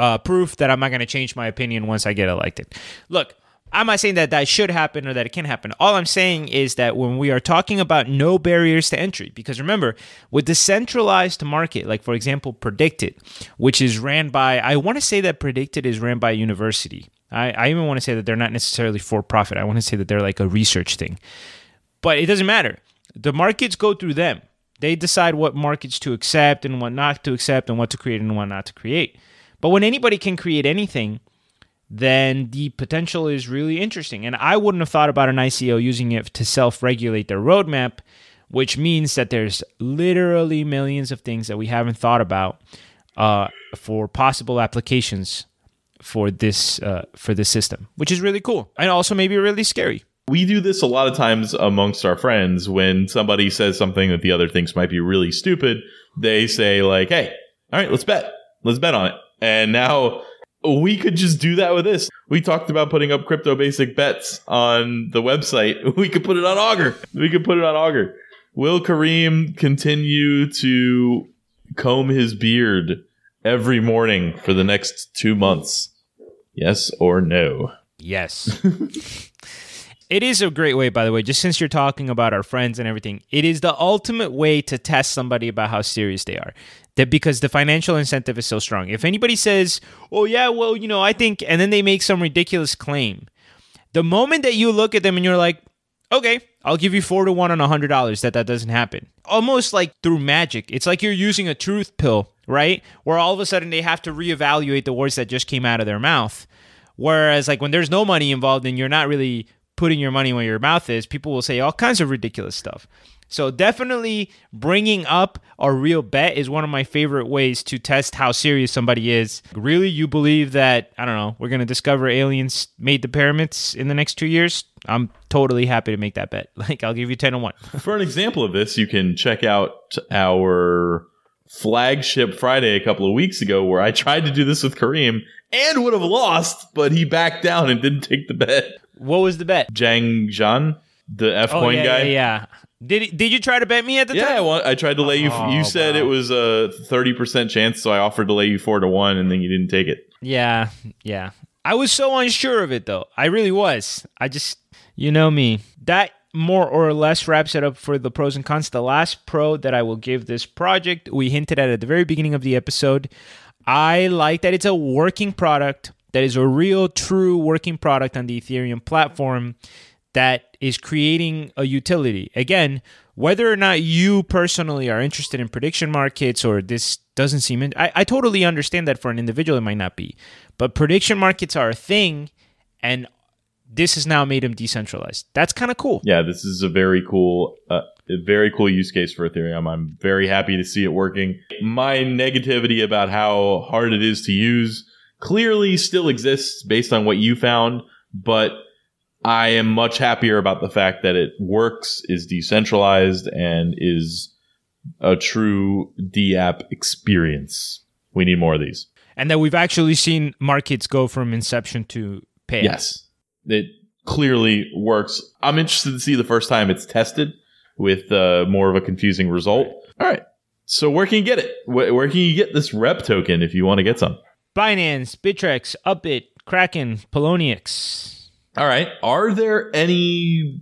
uh, proof that I'm not going to change my opinion once I get elected. Look, I'm not saying that that should happen or that it can happen. All I'm saying is that when we are talking about no barriers to entry, because remember, with the centralized market, like for example, PredictIt, which is ran by, I want to say that PredictIt is ran by a university. I, I even want to say that they're not necessarily for profit. I want to say that they're like a research thing. But it doesn't matter. The markets go through them. They decide what markets to accept and what not to accept and what to create and what not to create. But when anybody can create anything, then the potential is really interesting. And I wouldn't have thought about an ICO using it to self regulate their roadmap, which means that there's literally millions of things that we haven't thought about uh, for possible applications for this uh, for this system, which is really cool and also maybe really scary. we do this a lot of times amongst our friends when somebody says something that the other thinks might be really stupid. They say like, "Hey, all right, let's bet. Let's bet on it." And now we could just do that with this. We talked about putting up crypto basic bets on the website. (laughs) We could put it on Augur. We could put it on Augur. Will Kareem continue to comb his beard every morning for the next two months? Yes or no? Yes. (laughs) it is a great way, by the way, just since you're talking about our friends and everything, it is the ultimate way to test somebody about how serious they are. That because the financial incentive is so strong. If anybody says, oh, yeah, well, you know, I think, and then they make some ridiculous claim, the moment that you look at them and you're like, okay, I'll give you four to one on a hundred dollars that that doesn't happen. Almost like through magic. It's like you're using a truth pill, right? Where all of a sudden they have to reevaluate the words that just came out of their mouth. Whereas like when there's no money involved and you're not really putting your money where your mouth is, people will say all kinds of ridiculous stuff. So definitely bringing up a real bet is one of my favorite ways to test how serious somebody is. Really, you believe that I don't know we're gonna discover aliens made the pyramids in the next two years? I'm totally happy to make that bet. (laughs) Like I'll give you ten to one. (laughs) For an example of this, you can check out our flagship Friday a couple of weeks ago where I tried to do this with Kareem and would have lost, but he backed down and didn't take the bet. What was the bet? Jang Zhan, the F Oh coin yeah, guy. yeah, yeah. Did did you try to bet me at the Yeah, I, time? want, I tried to lay you. Oh, you said wow. it was a thirty percent chance, so I offered to lay you four to one, and then you didn't take it. Yeah, yeah. I was so unsure of it though. I really was. I just, you know me. That more or less wraps it up for the pros and cons. The last pro that I will give this project, we hinted at at the very beginning of the episode. I like that it's a working product that is a real, true working product on the Ethereum platform that is creating a utility. Again, whether or not you personally are interested in prediction markets or this doesn't seem, in, I, I totally understand that for an individual it might not be, but prediction markets are a thing, and this has now made them decentralized. That's kind of cool. Yeah, this is a very cool, uh, a very cool use case for Ethereum. I'm very happy to see it working. My negativity about how hard it is to use clearly still exists based on what you found, but I am much happier about the fact that it works, is decentralized, and is a true DApp experience. We need more of these. And that we've actually seen markets go from inception to pay. Yes, it clearly works. I'm interested to see the first time it's tested with uh, more of a confusing result. All right. So where can you get it? Where, where can you get this rep token if you want to get some? Binance, Bittrex, Upbit, Kraken, Poloniex. All right. Are there any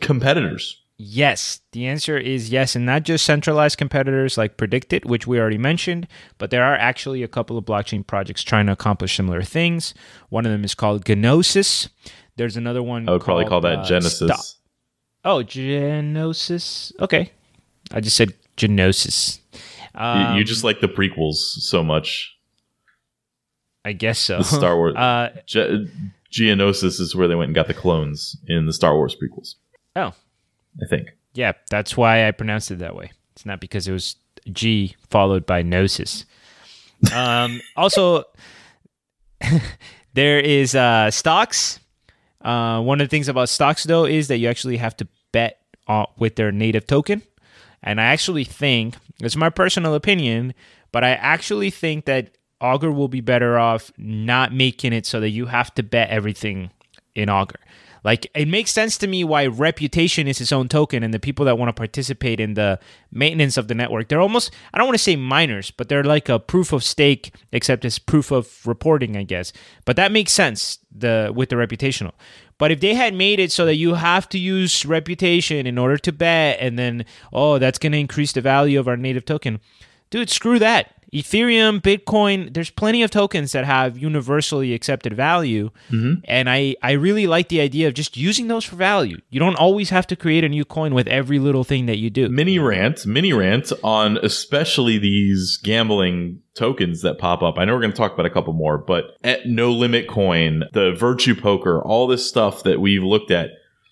competitors? Yes, the answer is yes, and not just centralized competitors like PredictIt, which we already mentioned, but there are actually a couple of blockchain projects trying to accomplish similar things. One of them is called Gnosis. There's another one. I would probably call that uh, Genesis. Oh, Genosis. Okay, I just said Genosis. You- Um, you just like the prequels so much. I guess so. The Star Wars. Uh, Ge- Geonosis is where they went and got the clones in the Star Wars prequels. oh, I think. Yeah, that's why I pronounced it that way. It's not because it was G followed by gnosis. Um, (laughs) also, (laughs) there is uh, Stox. Uh, one of the things about Stox, though, is that you actually have to bet uh, with their native token. And I actually think, it's my personal opinion, but I actually think that Augur will be better off not making it so that you have to bet everything in Augur. Like it makes sense to me why reputation is its own token, and the people that want to participate in the maintenance of the network, they're almost I don't want to say miners, but they're like a proof of stake, except it's proof of reporting, I guess. But that makes sense the with the reputational. But if they had made it so that you have to use reputation in order to bet, and then oh, that's going to increase the value of our native token, dude, screw that. Ethereum, Bitcoin, there's plenty of tokens that have universally accepted value. Mm-hmm. And I, I really like the idea of just using those for value. You don't always have to create a new coin with every little thing that you do. mini rant, mini rant on especially these gambling tokens that pop up. I know we're going to talk about a couple more, but at No Limit Coin, the Virtue Poker, all this stuff that we've looked at,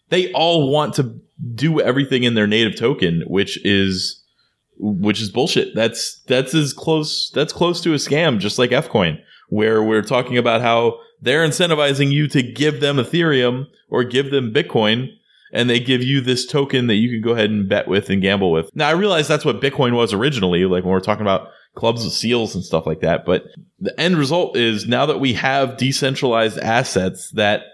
they all want to do everything in their native token, which is which is bullshit. That's that's as close that's close to a scam, just like Fcoin, where we're talking about how they're incentivizing you to give them Ethereum or give them Bitcoin and they give you this token that you can go ahead and bet with and gamble with. Now, I realize that's what Bitcoin was originally, like when we're talking about clubs with seals and stuff like that. But the end result is now that we have decentralized assets that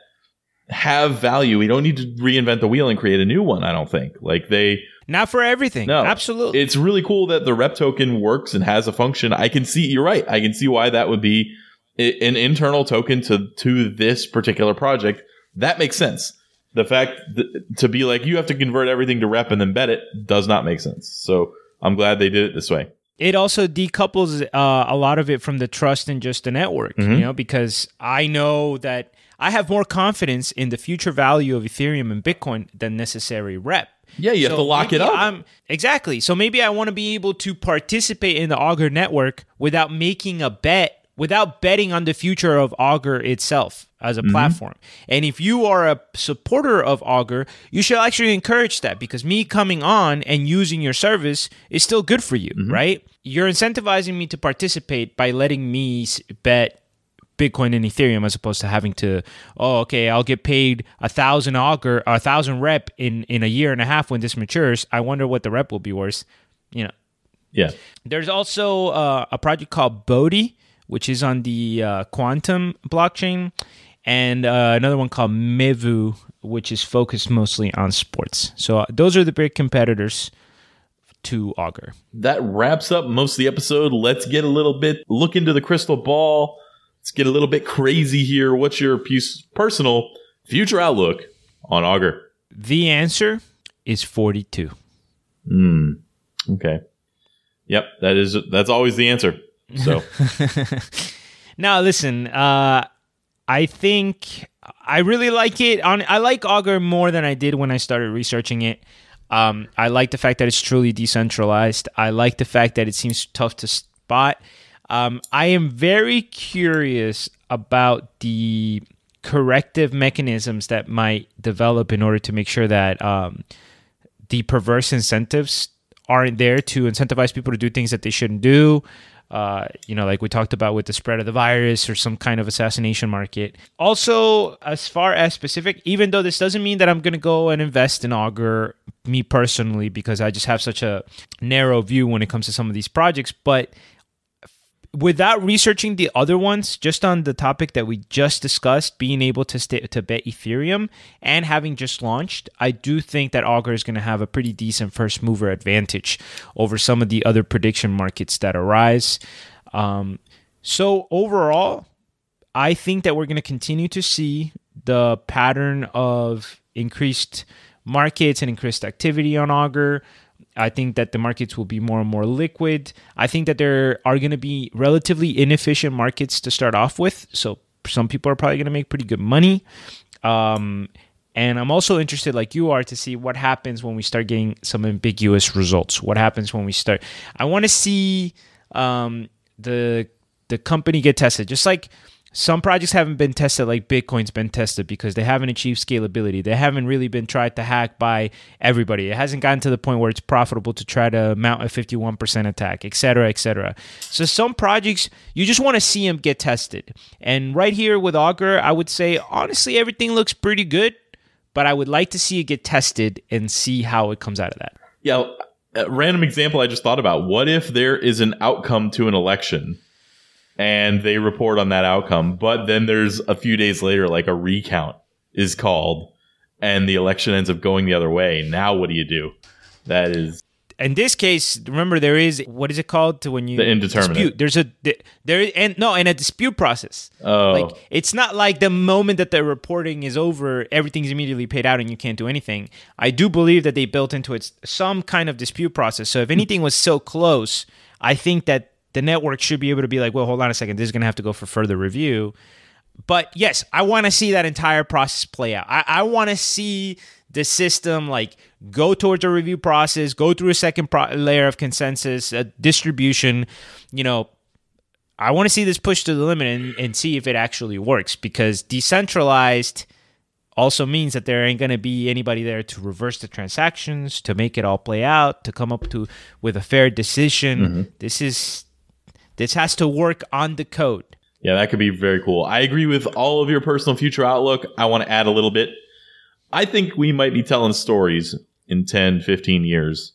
have value, we don't need to reinvent the wheel and create a new one, I don't think. Like they, Not for everything. No. Absolutely. it's really cool that the rep token works and has a function. I can see, you're right. I can see why that would be an internal token to, to this particular project. That makes sense. The fact th- to be like, you have to convert everything to rep and then bet it does not make sense. So I'm glad they did it this way. it also decouples uh, a lot of it from the trust in just the network, Mm-hmm. you know, because I know that I have more confidence in the future value of Ethereum and Bitcoin than necessary rep. Yeah, you have to lock it up. I'm, exactly. So maybe I want to be able to participate in the Augur network without making a bet, without betting on the future of Augur itself as Mm-hmm. a platform. And if you are a supporter of Augur, you should actually encourage that because me coming on and using your service is still good for you, Mm-hmm. right? You're incentivizing me to participate by letting me bet Bitcoin and Ethereum as opposed to having to, oh, okay, I'll get paid a thousand Augur, a thousand rep in in a year and a half when this matures. I wonder what the rep will be worth. You know, Yeah. there's also uh, a project called Bodhi, which is on the uh, Qtum blockchain, and uh, another one called Mevu, which is focused mostly on sports. So uh, those are the big competitors to Augur. That wraps up most of the episode. Let's get a little bit look into the crystal ball. Let's get a little bit crazy here. What's your personal future outlook on Augur? The answer is 42. Hmm. Okay. Yep, that is that's always the answer. So (laughs) now listen, uh I think I really like it. On I like Augur more than I did when I started researching it. Um, I like the fact that it's truly decentralized. I like the fact that it seems tough to spot. Um, I am very curious about the corrective mechanisms that might develop in order to make sure that um, the perverse incentives aren't there to incentivize people to do things that they shouldn't do. Uh, you know, like we talked about with the spread of the virus or some kind of assassination market. Also, as far as specific, even though this doesn't mean that I'm going to go and invest in Augur, me personally, because I just have such a narrow view when it comes to some of these projects, but without researching the other ones, just on the topic that we just discussed, being able to stay, to bet Ethereum and having just launched, I do think that Augur is going to have a pretty decent first mover advantage over some of the other prediction markets that arise. Um, so overall, I think that we're going to continue to see the pattern of increased markets and increased activity on Augur. I think that the markets will be more and more liquid. I think that there are going to be relatively inefficient markets to start off with. So some people are probably going to make pretty good money. Um, and I'm also interested, like you are, to see what happens when we start getting some ambiguous results. What happens when we start? I want to see um, the the company get tested, just like some projects haven't been tested like Bitcoin's been tested because they haven't achieved scalability. They haven't really been tried to hack by everybody. It hasn't gotten to the point where it's profitable to try to mount a 51% attack, et cetera, et cetera. So some projects, you just want to see them get tested. And right here with Augur, I would say, honestly, everything looks pretty good, but I would like to see it get tested and see how it comes out of that. Yeah, a random example I just thought about. What if there is an outcome to an election? And they report on that outcome. But then there's a few days later, like a recount is called, and the election ends up going the other way. Now, what do you do? That is. In this case, remember there is what is it called to when you the indeterminate. dispute? There's a there and no, and a dispute process. Oh, like it's not like the moment that the reporting is over, everything's immediately paid out and you can't do anything. I do believe that they built into it some kind of dispute process. So if anything was so close, I think that the network should be able to be like, well, hold on a second, this is going to have to go for further review. But yes, I want to see that entire process play out. I, I want to see the system like go towards a review process, go through a second pro- layer of consensus, a distribution. You know, I want to see this push to the limit and, and see if it actually works because decentralized also means that there ain't going to be anybody there to reverse the transactions, to make it all play out, to come up to with a fair decision. Mm-hmm. This is this has to work on the code. Yeah, that could be very cool. I agree with all of your personal future outlook. I want to add a little bit. I think we might be telling stories in 10, 15 years,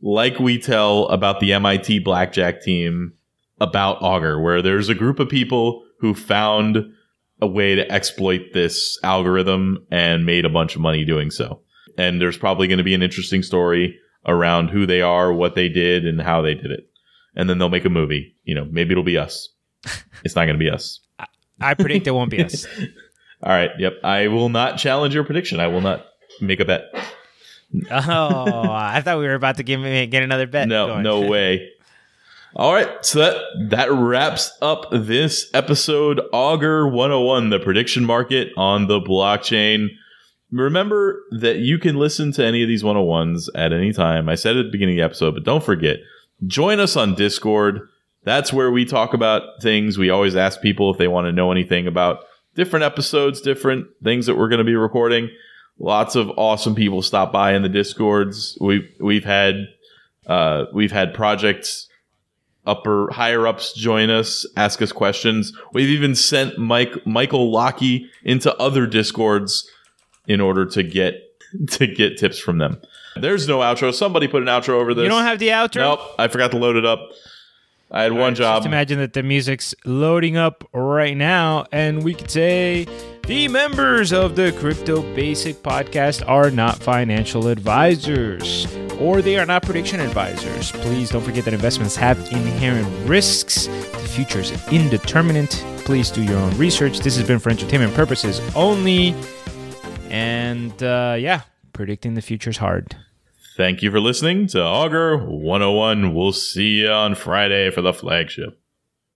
like we tell about the MIT blackjack team about Augur, where there's a group of people who found a way to exploit this algorithm and made a bunch of money doing so. And there's probably going to be an interesting story around who they are, what they did, and how they did it and then they'll make a movie. You know, maybe it'll be us. (laughs) It's not going to be us. I predict it won't be us. (laughs) All right. Yep. I will not challenge your prediction. I will not make a bet. oh, I thought we were about to give me get another bet. No, going. no way. All right, so that that wraps up this episode Augur 101, the prediction market on the blockchain. Remember that you can listen to any of these 101s at any time. I said at the beginning of the episode, but don't forget Join us on Discord. That's where we talk about things. We always ask people if they want to know anything about different episodes, different things that we're going to be recording. Lots of awesome people stop by in the discords. We've we've had uh, we've had projects upper higher ups join us, ask us questions. We've even sent Mike Michael Lockey into other discords in order to get to get tips from them. There's no outro. Somebody put an outro over this. You don't have the outro? Nope. I forgot to load it up. I had All one right, job. Just imagine that the music's loading up right now, and we could say The members of the Crypto Basic podcast are not financial advisors or they are not prediction advisors. Please don't forget that investments have inherent risks. The future is indeterminate. Please do your own research. This has been for entertainment purposes only. And uh, yeah, predicting the future is hard. Thank you for listening to Augur 101. We'll see you on Friday for the flagship.